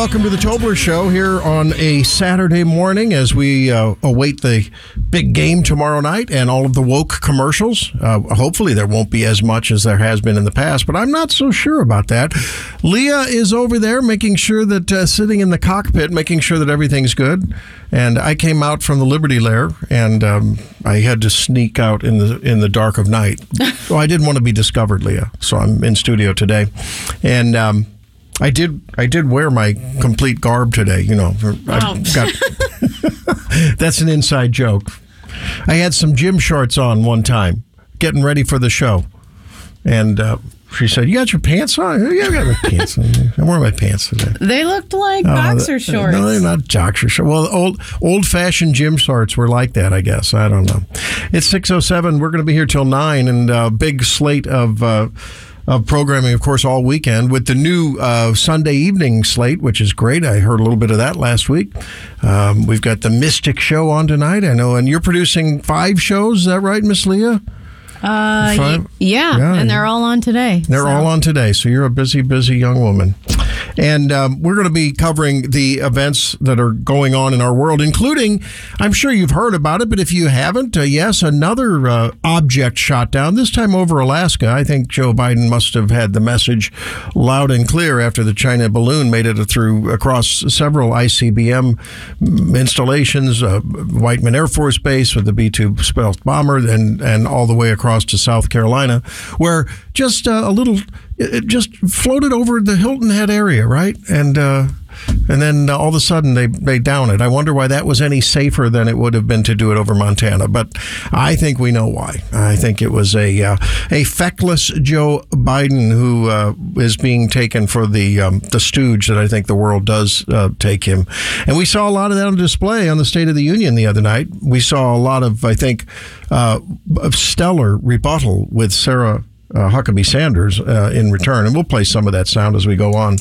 welcome to the Tobler Show here on a Saturday morning as we uh, await the big game tomorrow night and all of the woke commercials. Uh, hopefully, there won't be as much as there has been in the past, but I'm not so sure about that. Leah is over there making sure that uh, sitting in the cockpit, making sure that everything's good. And I came out from the Liberty Lair and um, I had to sneak out in the in the dark of night. so I didn't want to be discovered, Leah. So I'm in studio today, and. Um, I did. I did wear my complete garb today. You know, I've got. that's an inside joke. I had some gym shorts on one time, getting ready for the show, and uh, she said, "You got your pants on? Yeah, I got my pants on. I'm wearing my pants today." They looked like Oh, boxer shorts. No, they're not boxer shorts. Well, old old fashioned gym shorts were like that, I guess. I don't know. It's six oh seven. We're going to be here till nine, and uh, big slate of. Uh, of programming, of course, all weekend with the new uh, Sunday evening slate, which is great. I heard a little bit of that last week. Um, we've got the Mystic Show on tonight, I know, and you're producing five shows. Is that right, Miss Leah? Uh, y- yeah, Yeah. and they're all on today. They're so. all on today, so you're a busy, busy young woman. And um, we're going to be covering the events that are going on in our world, including, I'm sure you've heard about it, but if you haven't, uh, yes, another uh, object shot down, this time over Alaska. I think Joe Biden must have had the message loud and clear after the China balloon made it through across several ICBM installations, uh, Whiteman Air Force Base with the B 2 stealth bomber, and, and all the way across to South Carolina, where just uh, a little, it just floated over the Hilton Head area, right? And, uh, and then all of a sudden they, they down it. I wonder why that was any safer than it would have been to do it over Montana. But I think we know why. I think it was a uh, a feckless Joe Biden who uh, is being taken for the um, the stooge that I think the world does uh, take him. And we saw a lot of that on display on the State of the Union the other night. We saw a lot of I think uh, stellar rebuttal with Sarah uh, Huckabee Sanders uh, in return. And we'll play some of that sound as we go on.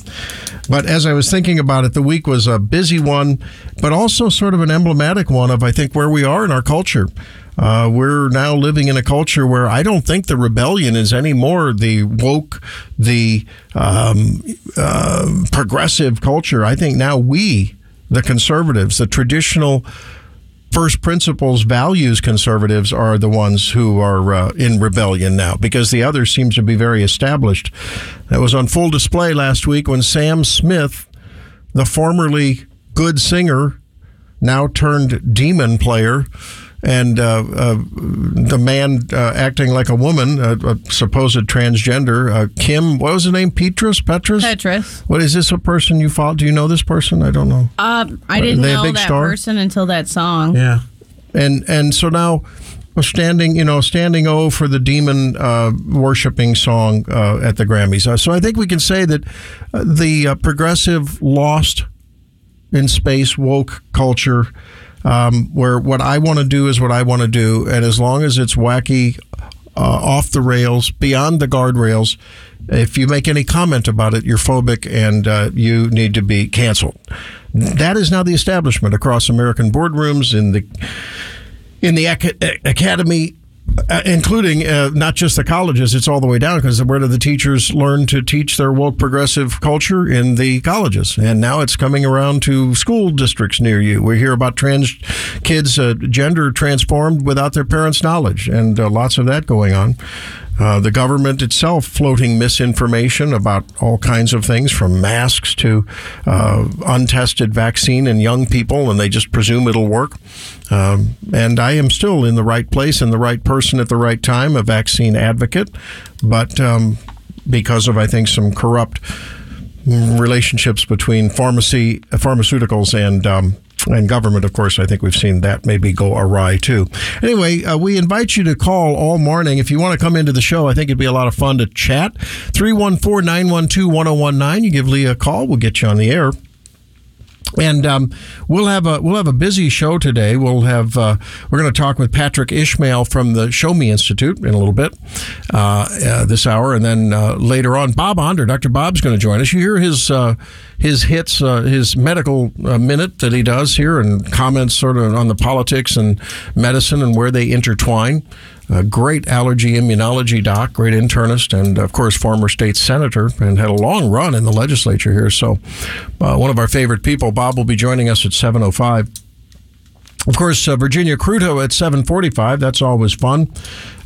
But as I was thinking about it, the week was a busy one, but also sort of an emblematic one of, I think, where we are in our culture. Uh, we're now living in a culture where I don't think the rebellion is anymore the woke, the um, uh, progressive culture. I think now we, the conservatives, the traditional first principles values conservatives are the ones who are uh, in rebellion now because the others seems to be very established. That was on full display last week when Sam Smith, the formerly good singer, now turned demon player, and uh, uh, the man uh, acting like a woman, a, supposed transgender, uh, Kim, what was the name? Petrus? Petrus? Petrus. What is this a person you follow? Do you know this person? I don't know. Um, I didn't know that star? person until that song. Yeah, and and so now standing, you know, standing O for the demon uh, worshiping song uh, at the Grammys. Uh, so I think we can say that uh, the uh, progressive lost in space woke culture. Um, where what I want to do is what I want to do, and as long as it's wacky, uh, off the rails, beyond the guardrails, if you make any comment about it, you're phobic and uh, you need to be canceled. That is now the establishment across American boardrooms in the in the ac- academy, uh, including uh, not just the colleges, it's all the way down because where do the teachers learn to teach their woke progressive culture in the colleges? And now it's coming around to school districts near you. We hear about trans kids, uh, gender transformed without their parents' knowledge, and uh, lots of that going on. Uh, the government itself floating misinformation about all kinds of things, from masks to uh, untested vaccine in young people, and they just presume it'll work. Um, and I am still in the right place and the right person at the right time, a vaccine advocate, but um, because of I think some corrupt relationships between pharmacy, pharmaceuticals, and um, and government, of course, I think we've seen that maybe go awry too. Anyway, uh, we invite you to call all morning. If you want to come into the show, I think it'd be a lot of fun to chat. 314 912 1019. You give Leah a call, we'll get you on the air. And um, we'll have a we'll have a busy show today. We'll have uh, we're going to talk with Patrick Ishmael from the Show Me Institute in a little bit uh, uh, this hour, and then uh, later on, Bob Onder, Dr. Bob's going to join us. You hear his uh, his hits, uh, his medical minute that he does here, and comments sort of on the politics and medicine and where they intertwine a great allergy immunology doc, great internist, and of course, former state senator, and had a long run in the legislature here. So, uh, one of our favorite people. Bob will be joining us at 7.05. Of course, uh, Virginia Kruta at 7:45. That's always fun.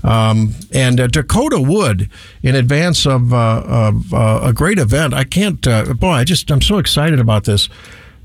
Um, and uh, Dakota Wood in advance of, uh, of uh, a great event. I can't. Uh, boy, I just I'm so excited about this.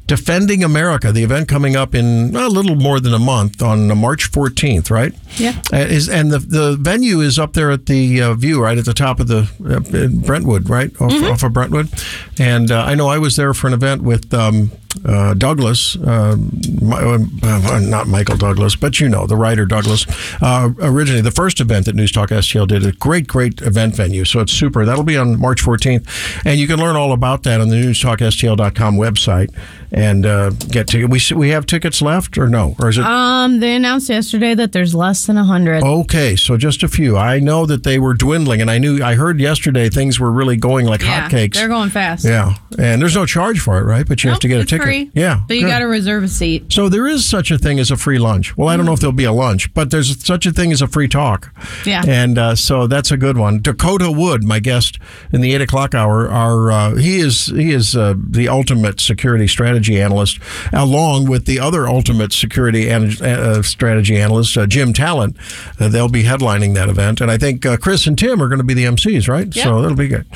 Defending America, the event coming up in a little more than a month on uh, March 14th, right? Yeah. Uh, is and the the venue is up there at the uh, view, right at the top of the uh, Brentwood, right off, off of Brentwood. And uh, I know I was there for an event with um, uh, Douglas, uh, my, uh, not Michael Douglas, but you know the writer Douglas. Uh, originally, the first event that News Talk STL did, a great, great event venue. So it's super. That'll be on March 14th, and you can learn all about that on the NewsTalkSTL.com website and uh, get to. We we have tickets left or no, or is it? Um, they announced yesterday that there's less than a hundred. Okay, so just a few. I know that they were dwindling, and I knew I heard yesterday things were really going like yeah, hotcakes. they're going fast. Yeah, and there's no charge for it, right? But you have to get a ticket. free. Yeah, but you got to reserve a seat. So there is such a thing as a free lunch. Well, I don't know if there'll be a lunch, but there's such a thing as a free talk. Yeah. and uh, so that's a good one. Dakota Wood, my guest in the eight o'clock hour, are uh, he is he is uh, the ultimate security strategy analyst, along with the other ultimate security and uh, strategy analyst, uh, Jim Talent. Uh, they'll be headlining that event, and I think uh, Chris and Tim are going to be the MCs, right? Yeah. So that'll be good.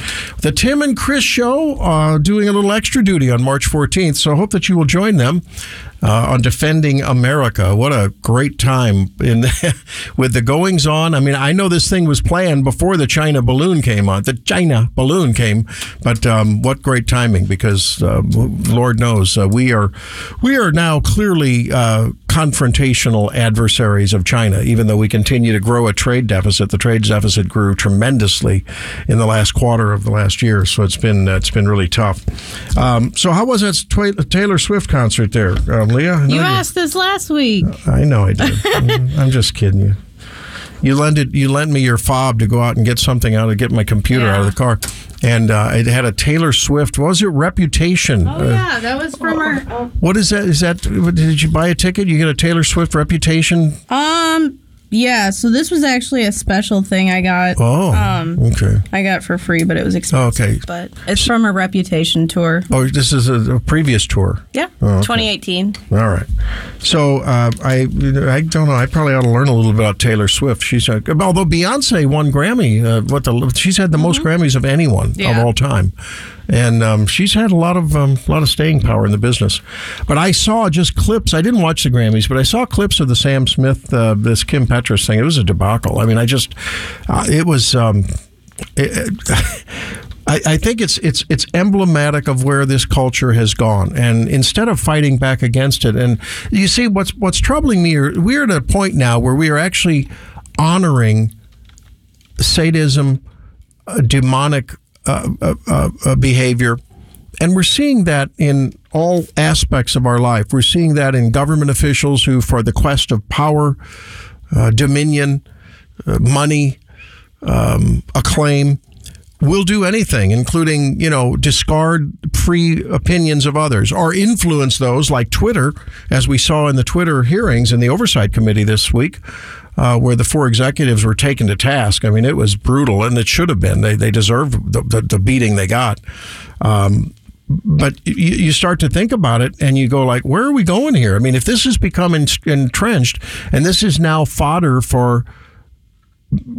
The Tim and Chris show uh, doing a little extra duty on March 14th, so I hope that you will join them uh, on defending America. What a great time in with the goings on. I mean, I know this thing was planned before the China balloon came on. The China balloon came, but um, what great timing because uh, Lord knows uh, we are we are now clearly uh, confrontational adversaries of China. Even though we continue to grow a trade deficit, the trade deficit grew tremendously in the last quarter of the last year. So it's been it's been really tough. Um, so how was that Taylor Swift concert there, um, Leah? I know You asked this last week. I know I did. I'm just kidding you. You lended you lent me your fob to go out and get something out of get my computer out of the car, and uh, it had a Taylor Swift. What was it? Reputation. Oh Uh, yeah, that was from her. what is that? Is that? Did you buy a ticket? You get a Taylor Swift Reputation? Um, yeah. So this was actually a special thing I got. Oh, Um, okay. I got for free, but it was expensive. Okay. But it's from a Reputation tour. Oh, this is a, a previous tour. Yeah, Oh, okay. 2018. All right. So uh, I I don't know. I probably ought to learn a little bit about Taylor Swift. She's uh, although Beyonce won Grammy. Uh, what the she's had the most Grammys of anyone of Mm-hmm. All time, and um, she's had a lot of um, a lot of staying power in the business. But I saw just clips. I didn't watch the Grammys, but I saw clips of the Sam Smith uh, this Kim Petras thing. It was a debacle. I mean, I just uh, it was. Um, it, I, I think it's it's it's emblematic of where this culture has gone, and instead of fighting back against it, and you see what's what's troubling me, we're at a point now where we are actually honoring sadism, uh, demonic behavior, and we're seeing that in all aspects of our life. We're seeing that in government officials who, for the quest of power, uh, dominion, uh, money, um, acclaim, will do anything, including, you know, discard free opinions of others or influence those like Twitter, as we saw in the Twitter hearings in the Oversight Committee this week. Uh, where the four executives were taken to task. I mean, it was brutal, and it should have been. They, they deserved the, the, the beating they got. Um, but you start to think about it and you go like where are we going here i mean if this has become entrenched and this is now fodder for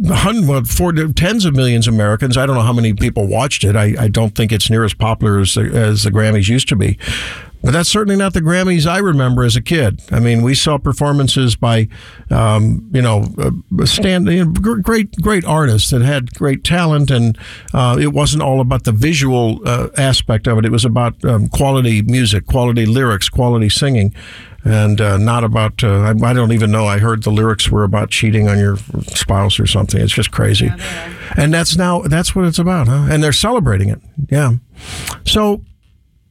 hun- well, for tens of millions of Americans. I don't know how many people watched it. I, I don't think it's near as popular as the, as the Grammys used to be. But that's certainly not the Grammys I remember as a kid. I mean, we saw performances by, um, you know, uh, stand you know, great great artists that had great talent, and uh, it wasn't all about the visual uh, aspect of it. It was about um, quality music, quality lyrics, quality singing, and uh, not about. Uh, I, I don't even know. I heard the lyrics were about cheating on your spouse or something. It's just crazy, and that's now that's what it's about, huh? And they're celebrating it. Yeah. So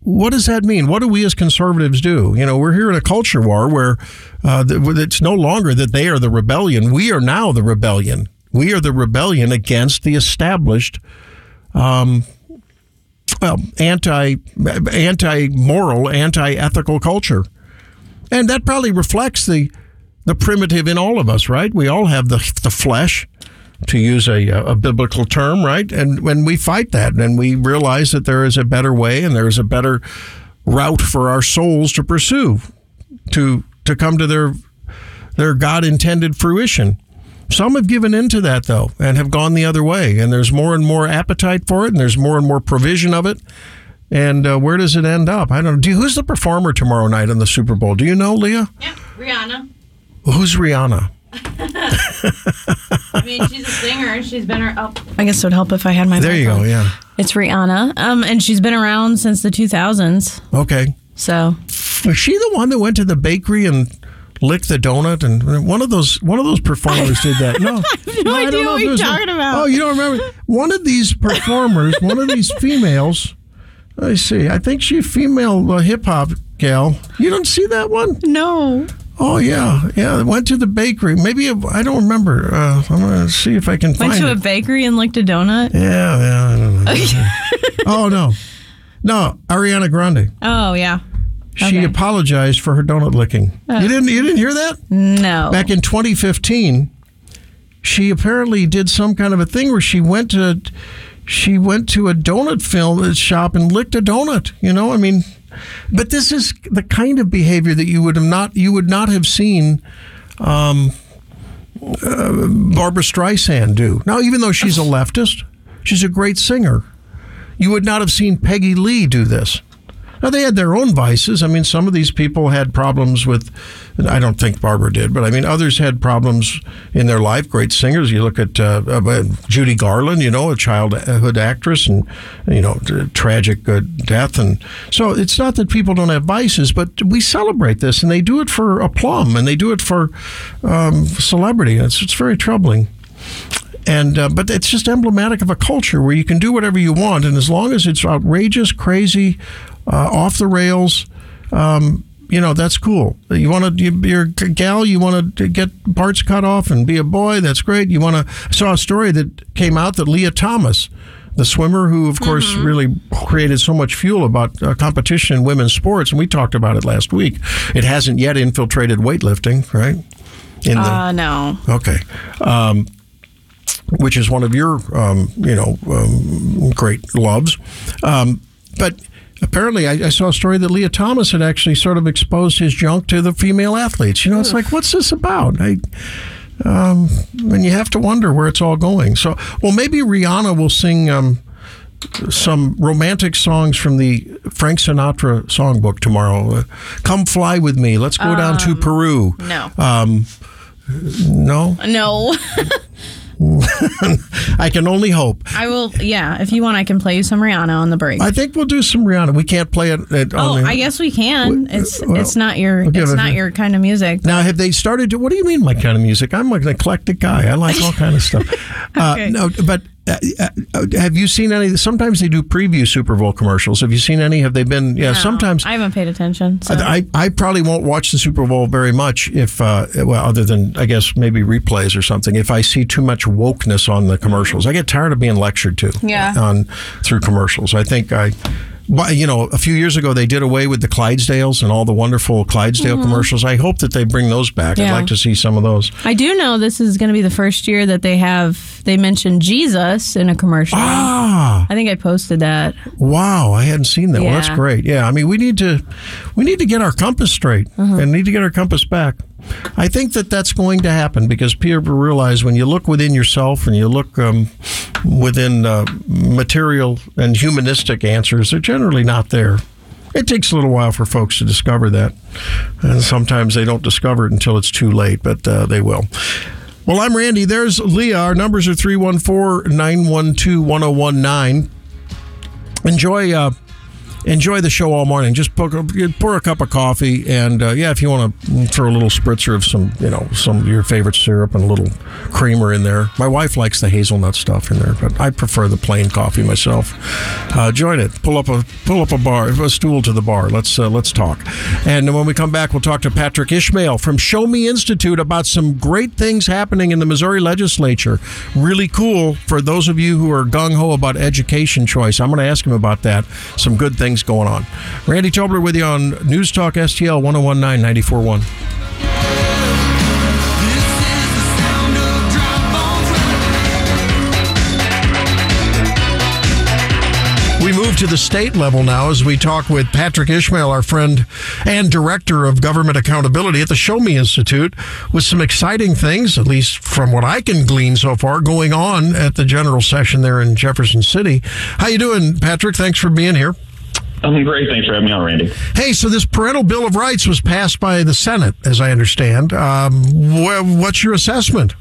what does that mean? What do we as conservatives do? You know, we're here in a culture war where uh, it's no longer that they are the rebellion. We are now the rebellion. We are the rebellion against the established, um, well, anti, anti moral, anti ethical culture, and that probably reflects the the primitive in all of us, right? We all have the the flesh to use a, a biblical term, right? And when we fight that and we realize that there is a better way and there is a better route for our souls to pursue to to come to their their God intended fruition. Some have given into that though and have gone the other way, and there's more and more appetite for it, and there's more and more provision of it. And uh, where does it end up? I don't know. Do you, who's the performer tomorrow night in the Super Bowl? Do you know, Leah? Yeah, Rihanna. Who's Rihanna? I mean, she's a singer. She's been her. Oh, I guess it would help if I had my. There mic you go. on. Yeah. It's Rihanna, um, and she's been around since the 2000s. Okay. So Was she the one that went to the bakery and licked the donut? And one of those one of those performers did that. No, no, I idea don't what you're was a- talking about. Oh, you don't remember? One of these performers, one of these females. I see. I think she's a female uh, hip hop gal. You don't see that one? no, Oh yeah, yeah. Went to the bakery. Maybe it, I don't remember. Uh, I'm gonna see if I can find. went to a bakery and licked a donut. yeah, yeah. I don't know. oh no, no. Ariana Grande. Oh yeah, She Okay. apologized for her donut licking. You didn't. You didn't hear that? no. Back in 2015, she apparently did some kind of a thing where she went to she went to a donut film shop and licked a donut. You know, I mean, but this is the kind of behavior that you would have not you would not have seen. Um, uh, Barbra Streisand do now, even though she's a leftist, she's a great singer. You would not have seen Peggy Lee do this. Now they had their own vices. I mean, some of these people had problems with. I don't think Barbara did, but I mean, others had problems in their life. Great singers. You look at uh, uh, Judy Garland, you know, a childhood actress, and you know, tragic uh, death, and so it's not that people don't have vices, but we celebrate this, and they do it for aplomb, and they do it for um, celebrity. It's it's very troubling and uh, but it's just emblematic of a culture where you can do whatever you want, and as long as it's outrageous, crazy, uh, off the rails, um, you know that's cool. You want to, you, you're a gal, you want to get parts cut off and be a boy. That's great. You want to. I saw a story that came out that Lia Thomas. The swimmer, who of course really created so much fuel about uh, competition in women's sports, and we talked about it last week. It hasn't yet infiltrated weightlifting, right? In the, Uh, no. Okay. Um, which is one of your, um, you know, um, great loves. Um, but apparently, I, I saw a story that Lia Thomas had actually sort of exposed his junk to the female athletes. You know, it's like, what's this about? I, um, and you have to wonder where it's all going. So, well, maybe Rihanna will sing. Um, some romantic songs from the Frank Sinatra songbook tomorrow. Uh, Come fly with me. Let's go down to Peru. No. Um, no, No. I can only hope. I will. Yeah. If you want, I can play you some Rihanna on the break. I think we'll do some Rihanna. We can't play it. At, oh, the, I guess we can. It's well, it's not your it's it- not your kind of music. Now, have they started to? What do you mean, my kind of music? I'm like an eclectic guy. I like all kind of stuff. Okay. uh, no, but uh, uh, have you seen any? Sometimes they do preview Super Bowl commercials. Have you seen any? Have they been? Yeah, No, sometimes. I haven't paid attention. So. I, I probably won't watch the Super Bowl very much if, uh, well, other than I guess maybe replays or something. If I see too much wokeness on the commercials, I get tired of being lectured to. Yeah. On through commercials, I think I. But, you know, a few years ago they did away with the Clydesdales and all the wonderful Clydesdale commercials. I hope that they bring those back. I'd Mm-hmm. Like to see some of those. I do know this is going to be the first year that they have they mentioned Jesus in a commercial. Ah, I think I posted that. wow! I hadn't seen that. Well, that's great. Yeah, I mean, we need to, we need to get our compass straight Uh-huh. and need to get our compass back. I think that that's going to happen because people realize when you look within yourself and you look um, within uh, material and humanistic answers, they're generally not there. It takes a little while for folks to discover that. And sometimes they don't discover it until it's too late, but uh, they will. Well, I'm Randy. There's Leah. Our numbers are 314 912 1019. Enjoy. Uh, enjoy the show all morning. Just pour, pour a cup of coffee, and uh, yeah, if you want to throw a little spritzer of some, you know, some of your favorite syrup and a little creamer in there. My wife likes the hazelnut stuff in there, but I prefer the plain coffee myself. Uh, join it. Pull up a pull up a bar, a stool to the bar. Let's uh, let's talk. And when we come back, we'll talk to Patrick Ishmael from Show Me Institute about some great things happening in the Missouri legislature. Really cool for those of you who are gung ho about education choice. I'm going to ask him about that. Some good things going on. Randy Tobler with you on News Talk STL 1019 941. We move to the state level now as we talk with Patrick Ishmael, our friend and director of government accountability at the Show Me Institute, with some exciting things, at least from what I can glean so far, going on at the general session there in Jefferson City. How you doing, Patrick? Thanks for being here. I'm great. Thanks for having me on, Randy. Hey, so this parental bill of rights was passed by the Senate, as I understand. Um, wh- what's your assessment?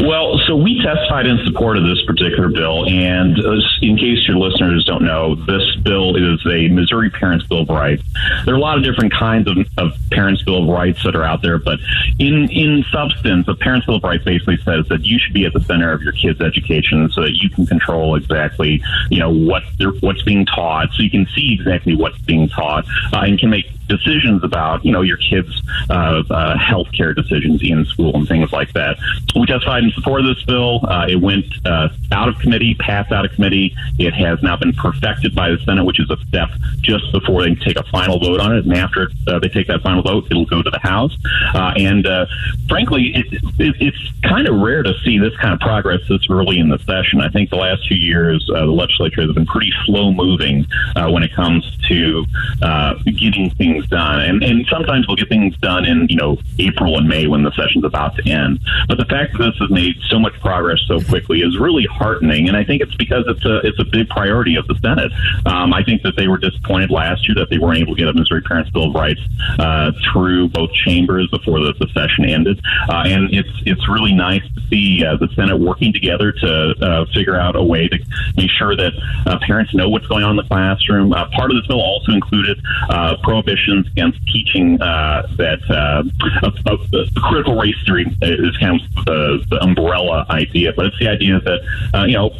Well, so we testified in support of this particular bill, and uh, in case your listeners don't know, this bill is a Missouri Parents Bill of Rights. There are a lot of different kinds of, of Parents Bill of Rights that are out there, but in in substance, a Parents Bill of Rights basically says that you should be at the center of your kid's education, so that you can control exactly, you know, what what's being taught, so you can see exactly what's being taught, uh, and can make decisions about, you know, your kids' uh, uh, health care decisions in school and things like that. We testified in support of this bill. Uh, it went uh, out of committee, passed out of committee. It has now been perfected by the Senate, which is a step just before they take a final vote on it. And after uh, they take that final vote, it'll go to the House. Uh, and uh, frankly, it, it, it's kind of rare to see this kind of progress this early in the session. I think the last few years, uh, the legislature has been pretty slow moving uh, when it comes to uh, getting things done. And, and sometimes we'll get things done in, you know, April and May when the session's about to end. But the fact that this has made so much progress so quickly is really heartening. And I think it's because it's a, it's a big priority of the Senate. Um, I think that they were disappointed last year that they weren't able to get a Missouri Parents Bill of Rights uh, through both chambers before the, the session ended. Uh, and it's, it's really nice to see uh, the Senate working together to uh, figure out a way to make sure that uh, parents know what's going on in the classroom. Uh, part of this bill also included uh, against teaching uh, that uh, of, of critical race theory is kind of the, the umbrella idea, but it's the idea that uh, you know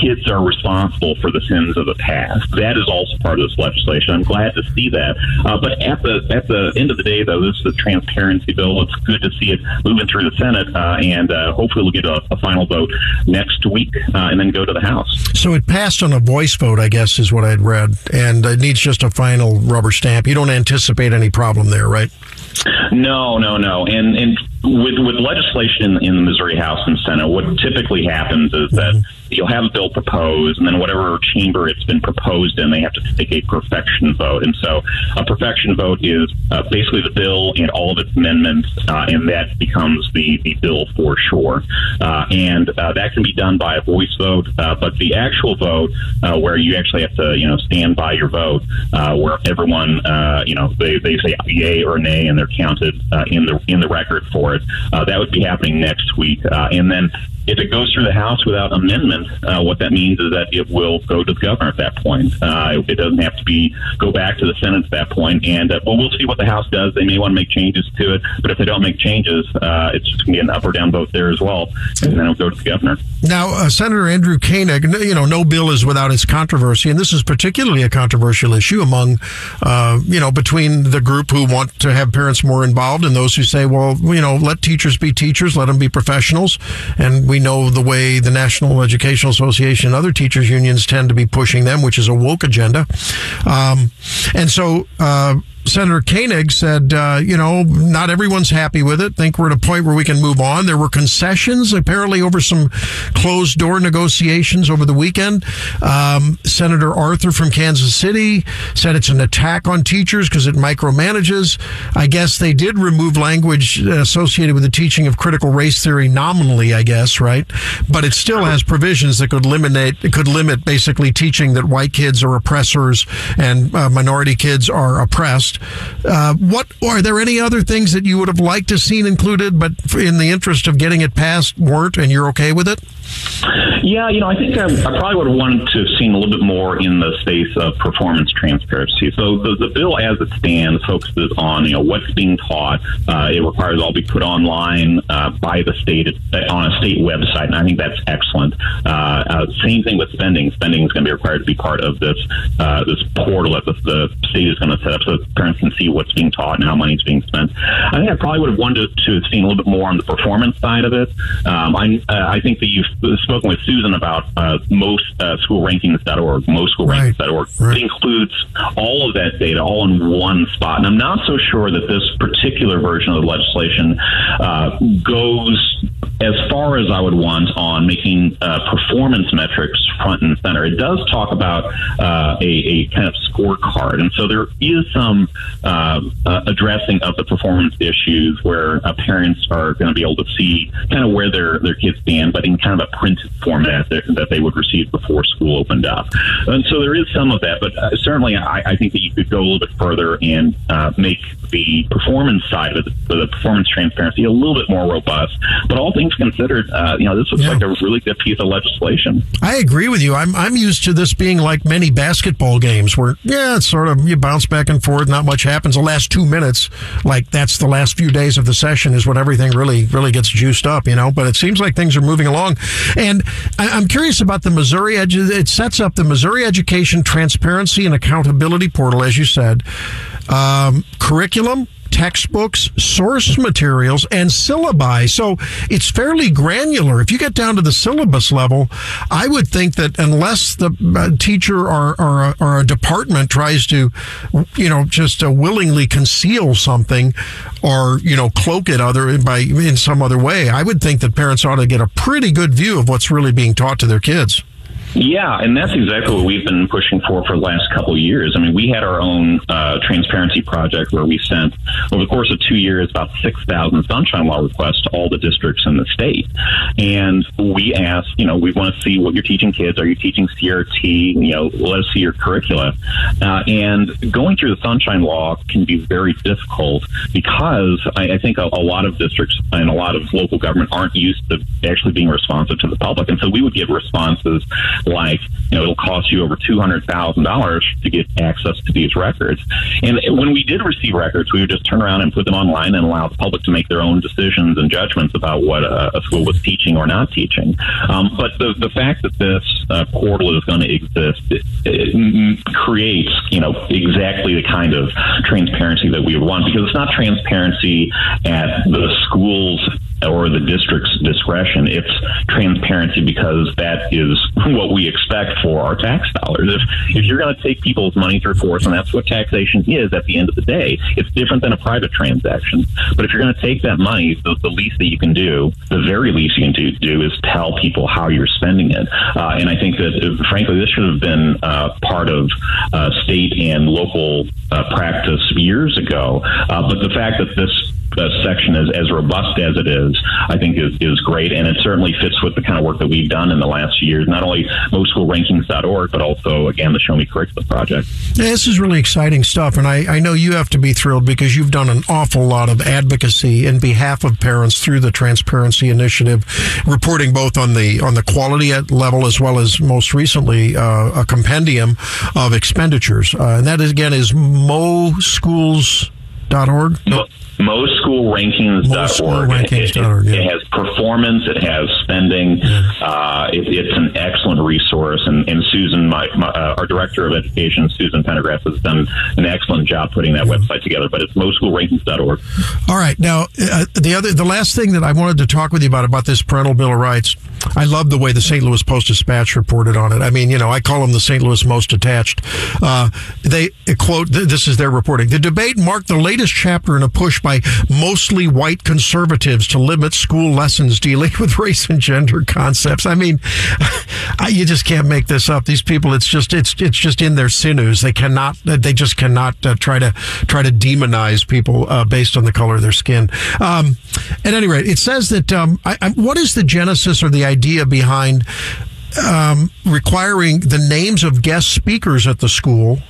kids are responsible for the sins of the past. That is also part of this legislation. I'm glad to see that. Uh, but at the at the end of the day, though, this is a transparency bill. It's good to see it moving through the Senate, uh, and uh, hopefully we'll get a, a final vote next week, uh, and then go to the House. So it passed on a voice vote, I guess, is what I'd read, and it needs just a final rubber stamp. You don't anticipate any problem there, right? No, no, no. And and with with legislation in the Missouri House and Senate, what typically happens is that you'll have a bill proposed, and then whatever chamber it's been proposed in, they have to take a perfection vote. And so, a perfection vote is uh, basically the bill and all of its amendments, uh, and that becomes the the bill for sure. Uh, and uh, that can be done by a voice vote, uh, but the actual vote, uh, where you actually have to you know stand by your vote, where everyone you know they, they say yay or nay, and they're counted in the in the record for it. That would be happening next week, and then if it goes through the House without amendment, uh, what that means is that it will go to the governor at that point. Uh, it doesn't have to be go back to the Senate at that point. And uh, well, we'll see what the House does. They may want to make changes to it, but if they don't make changes, uh, it's just going to be an up or down vote there as well, and then it'll go to the governor. Now, uh, Senator Andrew Koenig, you know, no bill is without its controversy, and this is particularly a controversial issue among, uh, you know, between the group who want to have parents more involved and those who say, well, you know, let teachers be teachers, let them be professionals, and we know the way the National Educational Association and other teachers unions tend to be pushing them, which is a woke agenda, um, and so. Uh, Senator Koenig said, uh, you know, not everyone's happy with it. Think we're at a point where we can move on. There were concessions apparently over some closed door negotiations over the weekend. Um, Senator Arthur from Kansas City said it's an attack on teachers because it micromanages. I guess they did remove language associated with the teaching of critical race theory nominally, I guess, right? But it still has provisions that could eliminate, could limit basically teaching that white kids are oppressors and uh, minority kids are oppressed. Uh, what are there any other things that you would have liked to seen included, but in the interest of getting it passed, weren't, and you're okay with it? Yeah, you know, I think I, I probably would have wanted to have seen a little bit more in the space of performance transparency. So the, the bill as it stands focuses on, you know, what's being taught. Uh, it requires all be put online uh, by the state uh, on a state website, and I think that's excellent. Uh, uh, same thing with spending. Spending is going to be required to be part of this uh, this portal that the, the state is going to set up so parents can see what's being taught and how money is being spent. I think I probably would have wanted to have seen a little bit more on the performance side of it. Um, I, I think that you've spoken with Susan about uh, most uh, schoolrankings.org, most schoolrankings.org. Right. It includes all of that data all in one spot. And I'm not so sure that this particular version of the legislation uh, goes as far as I would want on making uh, performance metrics front and center. It does talk about uh, a, a kind of scorecard, and so there is some uh, uh, addressing of the performance issues where uh, parents are going to be able to see kind of where their their kids stand, but in kind of a printed format that, that they would receive before school opened up. And so there is some of that, but uh, certainly I, I think that you could go a little bit further and make the performance side of it, the performance transparency, a little bit more robust. But all things considered, uh, you know, this looks Yeah. like a really good piece of legislation. I agree with you. I'm I'm used to this being like many basketball games where yeah, it's sort of you bounce back and forth, not much happens. The last two minutes, like that's the last few days of the session, is when everything really really gets juiced up, you know. But it seems like things are moving along, and I, I'm curious about the Missouri Edu- It sets up the Missouri Education Transparency and Accountability Portal, as you said, um, curriculum textbooks, source materials, and syllabi. So it's fairly granular. If you get down to the syllabus level, I would think that unless the uh, teacher or, or, a, or a department tries to, you know, just uh, willingly conceal something or, you know, cloak it other by in some other way, I would think that parents ought to get a pretty good view of what's really being taught to their kids. Yeah, and that's exactly what we've been pushing for for the last couple of years. I mean, we had our own uh, transparency project where we sent, over the course of two years, about 6,000 Sunshine Law requests to all the districts in the state. And we asked, you know, we want to see what you're teaching kids. Are you teaching CRT? You know, let us see your curricula. Uh, and going through the Sunshine Law can be very difficult because I, I think a, a lot of districts and a lot of local government aren't used to actually being responsive to the public. And so we would get responses like, you know, it'll cost you over $200,000 to get access to these records. And when we did receive records, we would just turn around and put them online and allow the public to make their own decisions and judgments about what a, a school was teaching or not teaching. Um, but the, the fact that this uh, portal is going to exist it, it creates, you know, exactly the kind of transparency that we want because it's not transparency at the schools or the district's discretion. It's transparency because that is what we expect for our tax dollars. If, if you're going to take people's money through force, and that's what taxation is at the end of the day, it's different than a private transaction. But if you're going to take that money, the, the least that you can do, the very least you can do, do is tell people how you're spending it. Uh, and I think that, uh, frankly, this should have been uh, part of uh, state and local uh, practice years ago. Uh, but the fact that this uh, section is as robust as it is, I think is, is great. And it certainly fits with the kind of work that we've done in the last few years, not only moschoolrankings.org, but also, again, the Show Me Curriculum Project. Yeah, this is really exciting stuff, and I, I know you have to be thrilled because you've done an awful lot of advocacy in behalf of parents through the Transparency Initiative, reporting both on the on the quality at level as well as most recently uh, a compendium of expenditures, uh, and that is, again is Mo Schools moschoolrankings.org? Mo- MoSchoolRankings.org. MoSchoolRankings.org, It, it, yeah. it has performance. It has spending. Uh, it, it's an excellent resource. And, and Susan, my, my uh, our director of education, Susan Pendergrass, has done an excellent job putting that website together. But it's MoSchoolRankings.org. All right. Now, uh, the other, the last thing that I wanted to talk with you about about this parental bill of rights, I love the way the St. Louis Post Dispatch reported on it. I mean, you know, I call them the St. Louis most attached. Uh, they quote, this is their reporting. The debate marked the latest chapter in a push by mostly white conservatives to limit school lessons dealing with race and gender concepts. I mean, you just can't make this up. These people, it's just, it's, it's just in their sinews. They cannot, they just cannot uh, try to, try to demonize people uh, based on the color of their skin. Um, at any rate, it says that, um, I, I, what is the genesis or the idea behind um, requiring the names of guest speakers at the school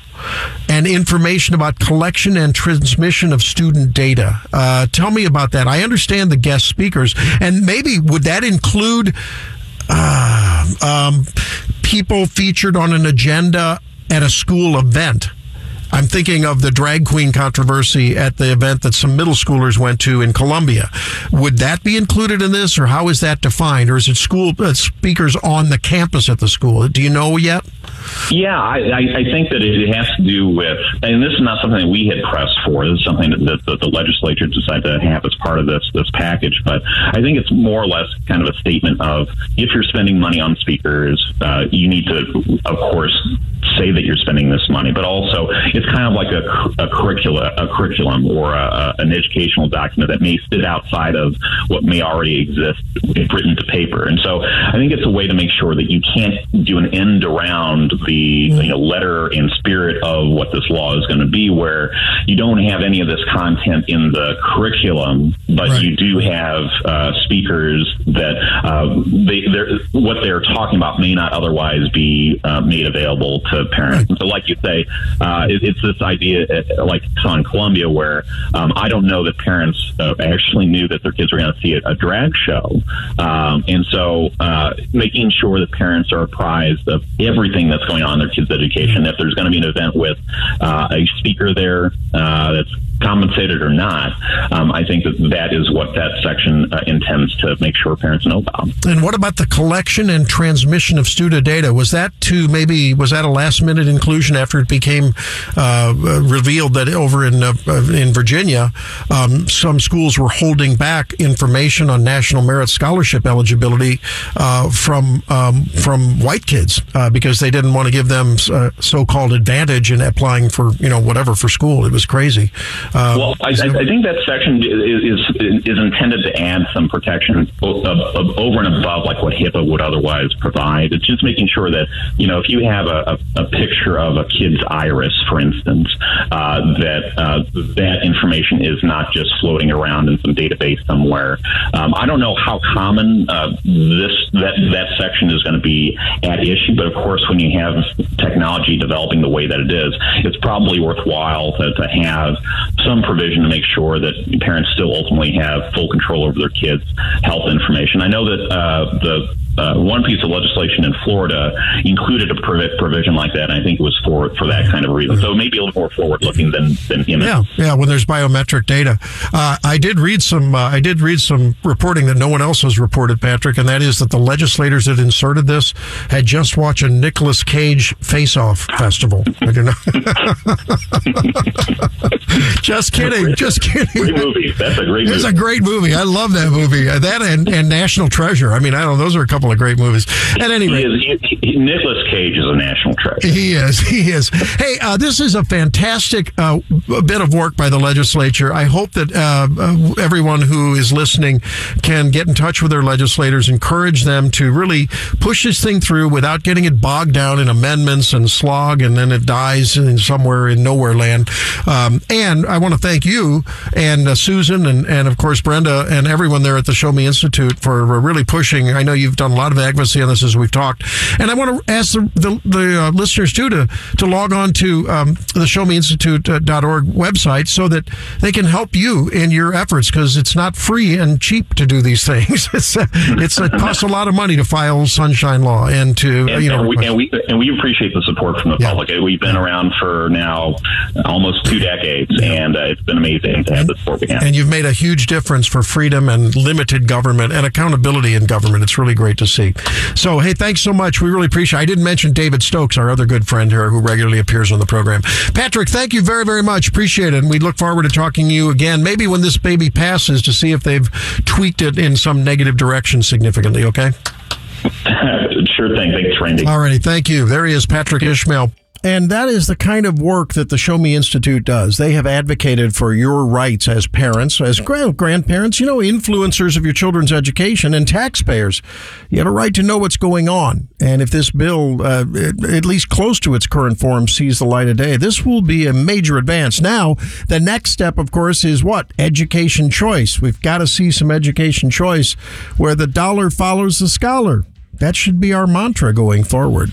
and information about collection and transmission of student data. Uh, tell me about that. I understand the guest speakers, and maybe would that include uh, um, people featured on an agenda at a school event? I'm thinking of the drag queen controversy at the event that some middle schoolers went to in Columbia. Would that be included in this, or how is that defined? Or is it school uh, speakers on the campus at the school? Do you know yet? Yeah, I, I, think that it has to do with, and this is not something that we had pressed for. This is something that the legislature decided to have as part of this this package. But I think it's more or less kind of a statement of if you're spending money on speakers, uh, you need to, of course, say that you're spending this money, but also it's kind of like a, a curricula, a curriculum, or a, an educational document that may sit outside of what may already exist written to paper. And so I think it's a way to make sure that you can't do an end around the you know, letter and spirit of what this law is going to be, where you don't have any of this content in the curriculum, but Right. you do have uh, speakers that uh, they, they're, what they're talking about may not otherwise be uh, made available to parents. And so, like you say, uh, it, it's this idea, uh, like on Columbia, where um, I don't know that parents uh, actually knew that their kids were going to see a, a drag show, um, and so uh, making sure that parents are apprised of everything that's going on in their kids' education. If there's going to be an event with uh, a speaker there uh, that's compensated or not, um, I think that that is what that section uh, intends to make sure parents know about. And what about the collection and transmission of student data? Was that to maybe was that a last minute inclusion after it became uh, revealed that over in uh, in Virginia, um, some schools were holding back information on national merit scholarship eligibility uh, from um, from white kids uh, because they didn't want to give them uh, so-called advantage in applying for you know whatever for school. It was crazy. Um, Well, I, I I think that section is, is is intended to add some protection o- of, of over and above like what HIPAA would otherwise provide. It's just making sure that you know if you have a, a, a picture of a kid's iris, for instance, uh, that uh, that information is not just floating around in some database somewhere. Um, I don't know how common uh, this that that section is going to be at issue, but of course, when you have technology developing the way that it is, it's probably worthwhile to, to have some provision to make sure that parents still ultimately have full control over their kids' health information. I know that uh, the uh, one piece of legislation in Florida included a provi- provision like that, and I think it was for for that kind of reason. So maybe a little more forward looking than than imminent. Yeah, yeah. When there's biometric data, uh, I did read some. Uh, I did read some reporting that no one else has reported, Patrick, and that is that the legislators that inserted this had just watched a Nicolas Cage face-off festival. I do not. just kidding. Just Great kidding. movie. That's a great It's movie. a great movie. I love that movie. That and, and National Treasure. I mean, I don't. know. Those are a couple of great movies. At any He rate, is, he, he, Nicolas Cage is a national treasure. he is. He is. Hey, uh, this is a fantastic uh, bit of work by the legislature. I hope that uh, uh, everyone who is listening can get in touch with their legislators, encourage them to really push this thing through without getting it bogged down in amendments and slog, and then it dies in somewhere in nowhere land. Um, and I want to thank you and uh, Susan and, and of course Brenda and everyone there at the Show Me Institute for really pushing. I know you've done a lot of advocacy on this as we've talked, and I want to ask the the, the uh, listeners too to to log on to um, the ShowMeInstitute.org website so that they can help you in your efforts because it's not free and cheap to do these things. It's uh, it's it costs a lot of money to file Sunshine Law and to And, you know and, we, and we and we appreciate the support from the Yeah. public. We've been around for now almost two decades, and uh, it's been amazing to have the support we have. And you've made a huge difference for freedom and limited government and accountability in government. It's really great to see. So, hey, thanks so much. We really appreciate it. I didn't mention David Stokes, our other good friend here who regularly appears on the program. Patrick, thank you very, very much. Appreciate it. And we look forward to talking to you again, maybe when this baby passes, to see if they've tweaked it in some negative direction significantly, okay? sure thing. Thanks, Randy. All righty. Thank you. There he is, Patrick Ishmael. And that is the kind of work that the Show Me Institute does. They have advocated for your rights as parents, as grand- grandparents, you know, influencers of your children's education, and taxpayers. You have a right to know what's going on. And if this bill, uh, at least close to its current form, sees the light of day, this will be a major advance. Now, the next step, of course, is what? Education choice. We've got to see some education choice where the dollar follows the scholar. That should be our mantra going forward.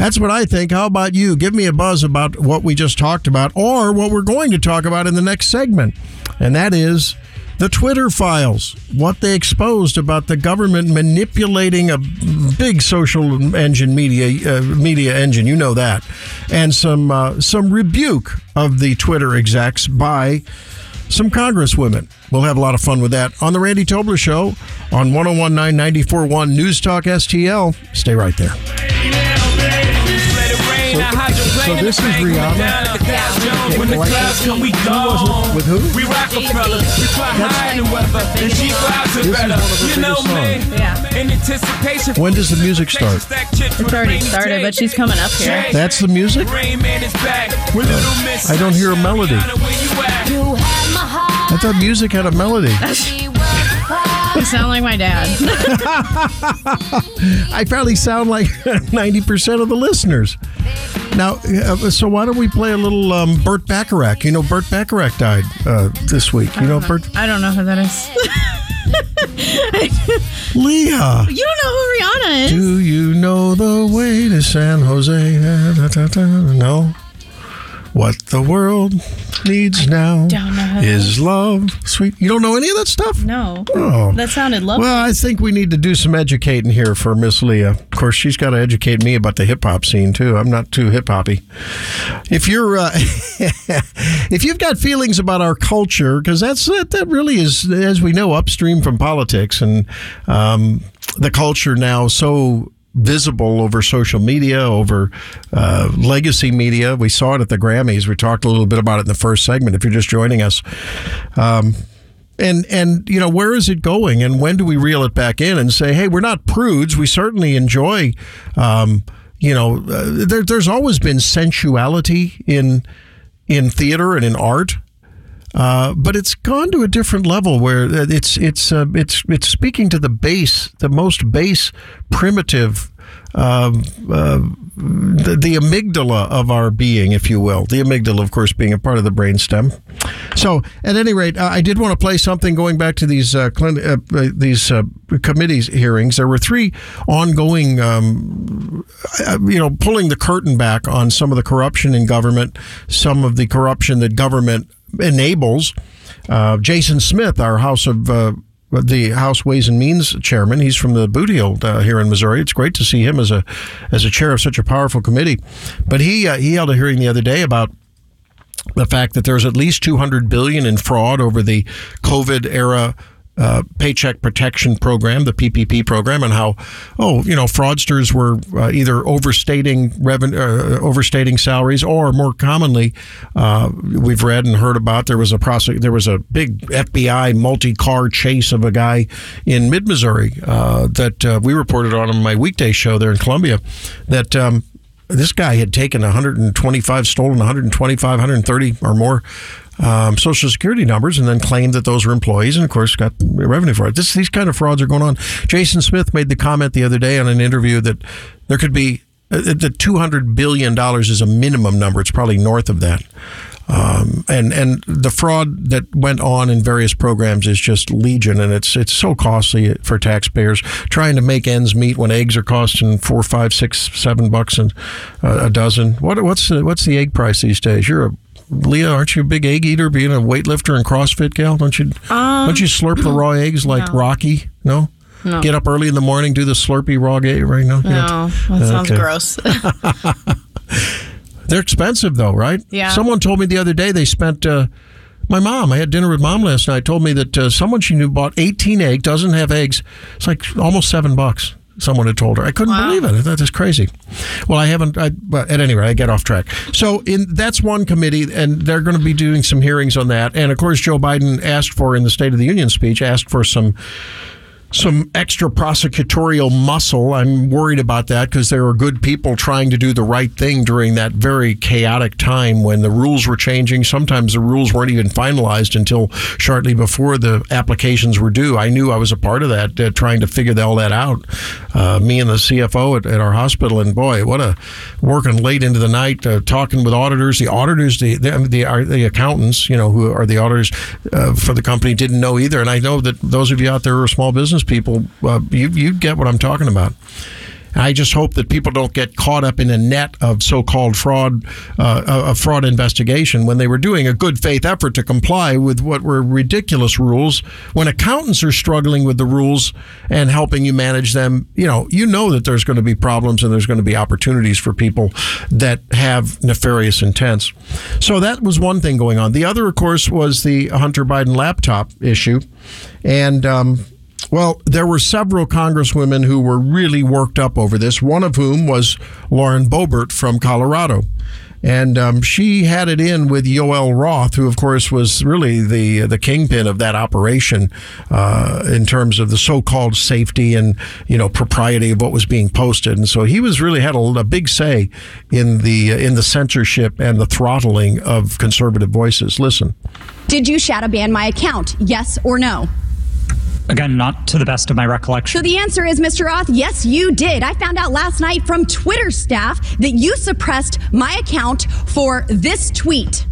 That's what I think. How about you? Give me a buzz about what we just talked about or what we're going to talk about in the next segment. And that is the Twitter files, what they exposed about the government manipulating a big social engine media uh, media engine, you know that, and some uh, some rebuke of the Twitter execs by some congresswomen. We'll have a lot of fun with that on the Randy Tobler Show on 1019 941 News Talk STL. Stay right there. So this is Rihanna. When the clouds come, we go. With who? We Rockefeller. We fly high in the weather. And G clouds are This is better. one of the You know biggest me. Yeah. In anticipation. When does the music start? It's already started, but she's coming up here. That's the music? Rain Man is back. With little Miss I don't hear a melody. Rihanna, where you at? I thought music had a melody. You sound like my dad. I probably sound like 90% of the listeners. Now, uh, so why don't we play a little um, Burt Bacharach? You know, Burt Bacharach died uh, this week. You know, Burt I don't know who that is. Leah. You don't know who Rihanna is? Do you know the way to San Jose? Da, da, da. No. What the world needs now Don't know who- is love. Sweet. You don't know any of that stuff? No. Oh. That sounded lovely. Well, I think we need to do some educating here for Miss Leah. Of course, she's got to educate me about the hip hop scene too. I'm not too hip hoppy. If you're, uh, if you've got feelings about our culture, because that's that, that really is, as we know, upstream from politics and um, the culture now so visible over social media, over uh, legacy media. We saw it at the Grammys. We talked a little bit about it in the first segment. If you're just joining us. Um, and and you know where is it going and when do we reel it back in and say hey we're not prudes we certainly enjoy um, you know uh, there, there's always been sensuality in in theater and in art uh, but it's gone to a different level where it's it's uh, it's it's speaking to the base, the most base, primitive, um, uh, the, the amygdala of our being, if you will. The amygdala, of course, being a part of the brainstem. So, at any rate, I did want to play something going back to these uh, clin- uh, uh, these committees hearings. There were three ongoing, um, you know, pulling the curtain back on some of the corruption in government, some of the corruption that government enables. Uh, Jason Smith, our House of uh, the House Ways and Means chairman, he's from the Boot Heel uh, here in Missouri. It's great to see him as a as a chair of such a powerful committee. But he uh, he held a hearing the other day about the fact that there's at least 200 billion in fraud over the COVID era uh, paycheck protection program, the PPP program, and how oh you know fraudsters were uh, either overstating revenue, uh, overstating salaries, or more commonly, uh, we've read and heard about there was a prosec- there was a big FBI multi-car chase of a guy in mid Missouri that we reported on on my weekday show there in Columbia that. Um, this guy had taken 125 stolen 125 130 or more um, social security numbers and then claimed that those were employees and of course got revenue for it. This, these kind of frauds are going on. Jason smith made the comment the other day on an interview that there could be uh, the 200 billion dollars is a minimum number. It's probably north of that um, and and the fraud that went on in various programs is just legion, and it's it's so costly for taxpayers trying to make ends meet when eggs are costing four, five, six, seven bucks and uh, a dozen. What what's the what's the egg price these days? You're a Leah, aren't you a big egg eater, being a weightlifter and CrossFit gal? Don't you don't you slurp the raw eggs like Rocky? No. No. Get up early in the morning, do the slurpy raw egg right now. No, that sounds Okay. gross. They're expensive though, right? Yeah. Someone told me the other day they spent. Uh, my mom. I had dinner with mom last night. Told me that uh, someone she knew bought 18 egg, doesn't have eggs. It's like almost seven bucks. Someone had told her. I couldn't believe it. I thought that's crazy. Well, I haven't. I, but at any rate, I get off track. So in that's one committee, and they're going to be doing some hearings on that. And of course, Joe Biden asked for in the State of the Union speech asked for some some extra prosecutorial muscle. I'm worried about that because there are good people trying to do the right thing during that very chaotic time when the rules were changing. Sometimes the rules weren't even finalized until shortly before the applications were due. I knew I was a part of that, uh, trying to figure all that out. Uh, me and the CFO at, at our hospital, and boy, what a working late into the night, uh, talking with auditors. The auditors, the the, the, the accountants, you know, who are the auditors uh, for the company, didn't know either. And I know that those of you out there who are small business people, uh, you you get what I'm talking about. I just hope that people don't get caught up in a net of so-called fraud, uh, a fraud investigation when they were doing a good faith effort to comply with what were ridiculous rules. When accountants are struggling with the rules and helping you manage them, you know, you know that there's going to be problems and there's going to be opportunities for people that have nefarious intents. So that was one thing going on. The other, of course, was the Hunter Biden laptop issue, and. Um, well, there were several congresswomen who were really worked up over this, one of whom was Lauren Boebert from Colorado. And um, she had it in with Yoel Roth, who, of course, was really the the kingpin of that operation uh, in terms of the so-called safety and you know propriety of what was being posted. And so he was really had a, a big say in the in the censorship and the throttling of conservative voices. Listen. Did you shadow ban my account? Yes or no? Again, not to the best of my recollection. So the answer is, Mr. Roth, yes, you did. I found out last night from Twitter staff that you suppressed my account for this tweet.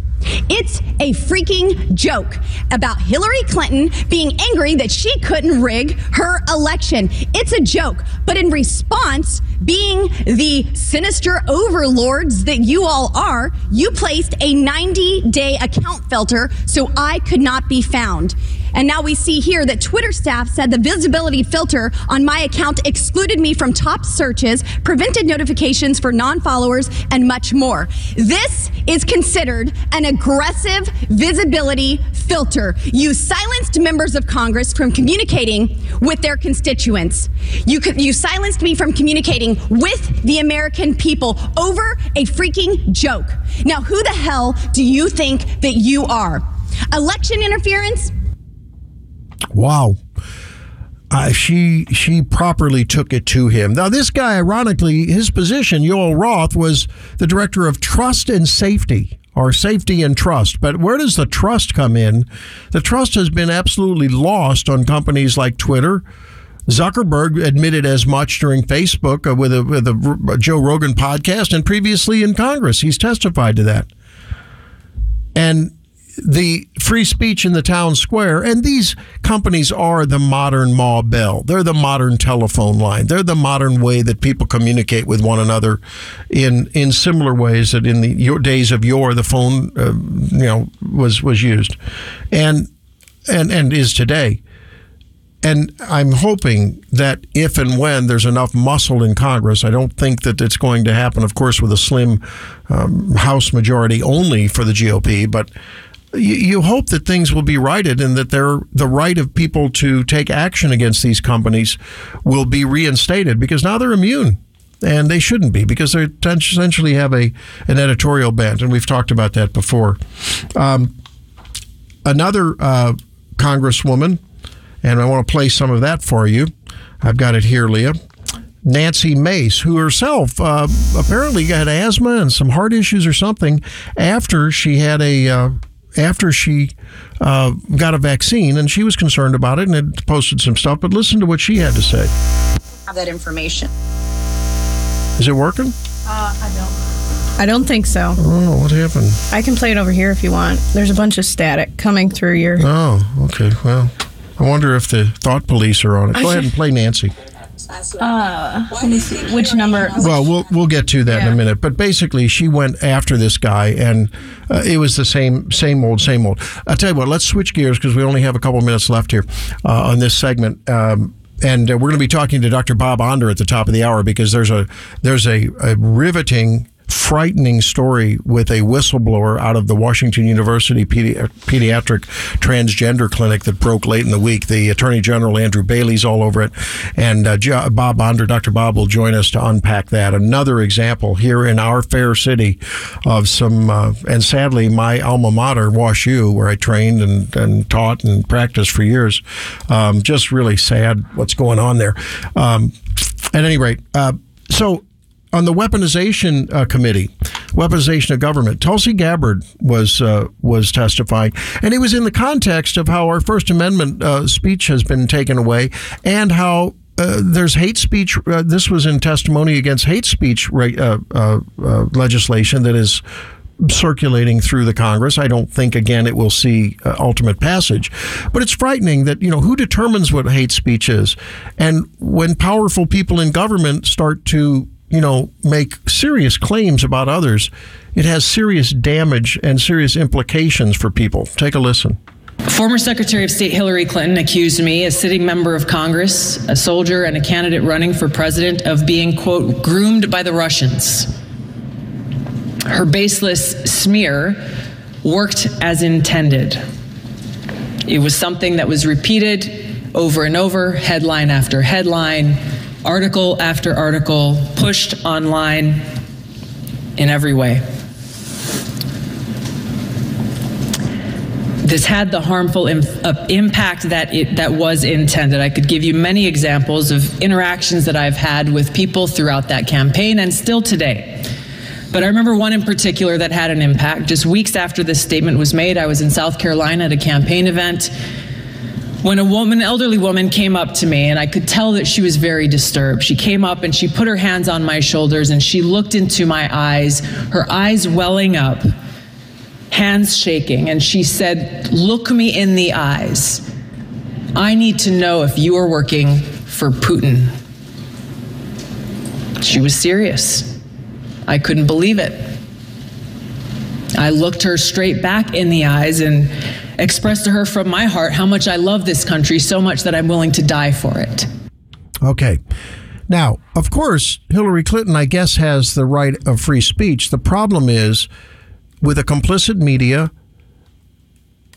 It's a freaking joke about Hillary Clinton being angry that she couldn't rig her election. It's a joke. But in response, being the sinister overlords that you all are, you placed a 90 day account filter so I could not be found. And now we see here that Twitter staff said the visibility filter on my account excluded me from top searches, prevented notifications for non followers, and much more. This is considered an aggressive visibility filter. You silenced members of Congress from communicating with their constituents. You, you silenced me from communicating with the American people over a freaking joke. Now, who the hell do you think that you are? Election interference? Wow. Uh, she she properly took it to him. Now, this guy, ironically, his position, Joel Roth, was the director of trust and safety, or safety and trust. But where does the trust come in? The trust has been absolutely lost on companies like Twitter. Zuckerberg admitted as much during Facebook uh, with a with a Joe Rogan podcast, and previously in Congress, he's testified to that. And the free speech in the town square. And these companies are the modern Ma Bell. They're the modern telephone line. They're the modern way that people communicate with one another in in similar ways that in the your days of yore the phone uh, you know was was used, and and and is today. And I'm hoping that if and when there's enough muscle in Congress, I don't think that it's going to happen, of course, with a slim um, House majority only for the GOP, but you, you hope that things will be righted and that the right of people to take action against these companies will be reinstated because now they're immune. And they shouldn't be because they essentially have a an editorial bent, and we've talked about that before. Um, another uh, congresswoman, and I want to play some of that for you. I've got it here, Leah. Nancy Mace, who herself uh, apparently had asthma and some heart issues or something after she had a uh, after she uh, got a vaccine, and she was concerned about it and had posted some stuff. But listen to what she had to say. Have that information. Is it working? Uh, I don't. I don't think so. Oh, what happened? I can play it over here if you want. There's a bunch of static coming through your. Oh, okay. Well, I wonder if the thought police are on it. Go ahead and play Nancy. Uh, let me see. Which number? Well, we'll we'll get to that in a minute. But basically, she went after this guy, and uh, it was the same same old same old. I'll tell you what. Let's switch gears because we only have a couple minutes left here uh, on this segment. Um, and uh, we're going to be talking to Dr. Bob Onder at the top of the hour because there's a there's a, a riveting frightening story with a whistleblower out of the Washington University pedi- pediatric transgender clinic that broke late in the week. The Attorney General Andrew Bailey's all over it, and uh, Jo- Bob Onder, Dr. Bob, will join us to unpack that. Another example here in our fair city of some, uh, and sadly, my alma mater, Wash U, where I trained and, and taught and practiced for years. Um, just really sad what's going on there. Um, at any rate, uh, so on the weaponization uh, committee, weaponization of government, Tulsi Gabbard was uh, was testifying, and it was in the context of how our First Amendment uh, speech has been taken away, and how. Uh, there's hate speech. Uh, this was in testimony against hate speech re- uh, legislation that is circulating through the Congress. I don't think again it will see uh, ultimate passage, but it's frightening that you know who determines what hate speech is, and when powerful people in government start to you know make serious claims about others, it has serious damage and serious implications for people. Take a listen. Former Secretary of State Hillary Clinton accused me, a sitting member of Congress, a soldier, and a candidate running for president, of being, quote, groomed by the Russians. Her baseless smear worked as intended. It was something that was repeated over and over, headline after headline, article after article, pushed online in every way. this had the harmful uh, impact that it that was intended. I could give you many examples of interactions that I've had with people throughout that campaign and still today. But I remember one in particular that had an impact. Just weeks after this statement was made, I was in South Carolina at a campaign event when a woman, elderly woman, came up to me, and I could tell that she was very disturbed. She came up and she put her hands on my shoulders and she looked into my eyes, her eyes welling up hands shaking, and she said, Look me in the eyes. I need to know if you are working for Putin. She was serious. I couldn't believe it. I looked her straight back in the eyes and expressed to her from my heart how much I love this country so much that I'm willing to die for it. Okay. Now, of course, Hillary Clinton, I guess, has the right of free speech. The problem is with a complicit media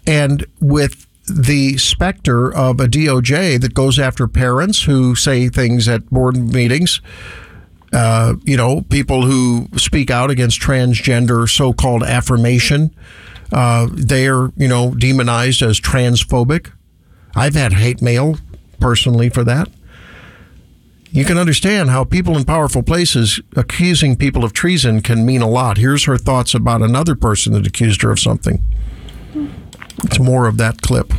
and with the specter of a DOJ that goes after parents who say things at board meetings. Uh, you know, people who speak out against transgender so called affirmation. Uh, they are, you know, demonized as transphobic. I've had hate mail personally for that. You can understand how people in powerful places accusing people of treason can mean a lot. Here's her thoughts about another person that accused her of something. It's more of that clip.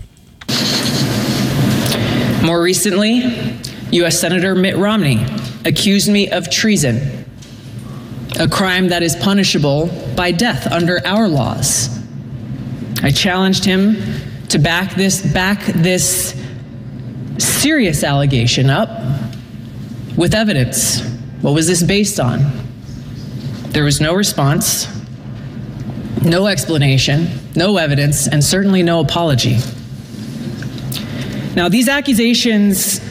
More recently, U.S. Senator Mitt Romney accused me of treason, a crime that is punishable by death under our laws. I challenged him to back this back this serious allegation up with evidence. What was this based on? There was no response, no explanation, no evidence, and certainly no apology. Now, these accusations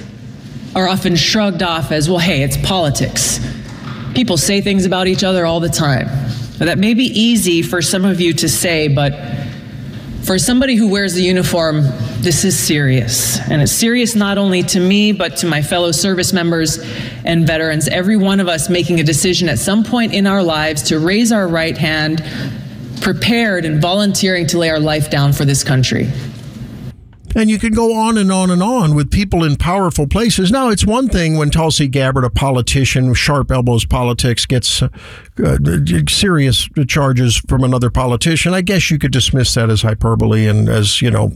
are often shrugged off as well, hey, it's politics. People say things about each other all the time. Now, that may be easy for some of you to say, but for somebody who wears the uniform, this is serious. And it's serious not only to me, but to my fellow service members and veterans. Every one of us making a decision at some point in our lives to raise our right hand, prepared and volunteering to lay our life down for this country. And you can go on and on and on with people in powerful places. Now, it's one thing when Tulsi Gabbard, a politician sharp elbows politics, gets uh, uh, serious charges from another politician. I guess you could dismiss that as hyperbole and as, you know,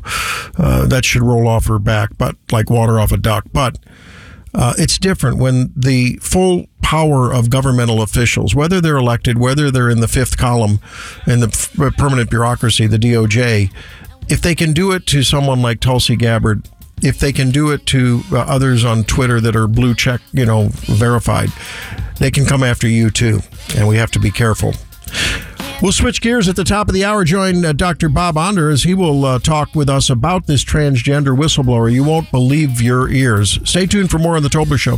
uh, that should roll off her back, but like water off a duck. But uh, it's different when the full power of governmental officials, whether they're elected, whether they're in the fifth column in the f- permanent bureaucracy, the DOJ, if they can do it to someone like Tulsi Gabbard, if they can do it to uh, others on Twitter that are blue check, you know, verified, they can come after you too. And we have to be careful. We'll switch gears at the top of the hour. Join uh, Dr. Bob Onder as he will uh, talk with us about this transgender whistleblower. You won't believe your ears. Stay tuned for more on The Tobler Show.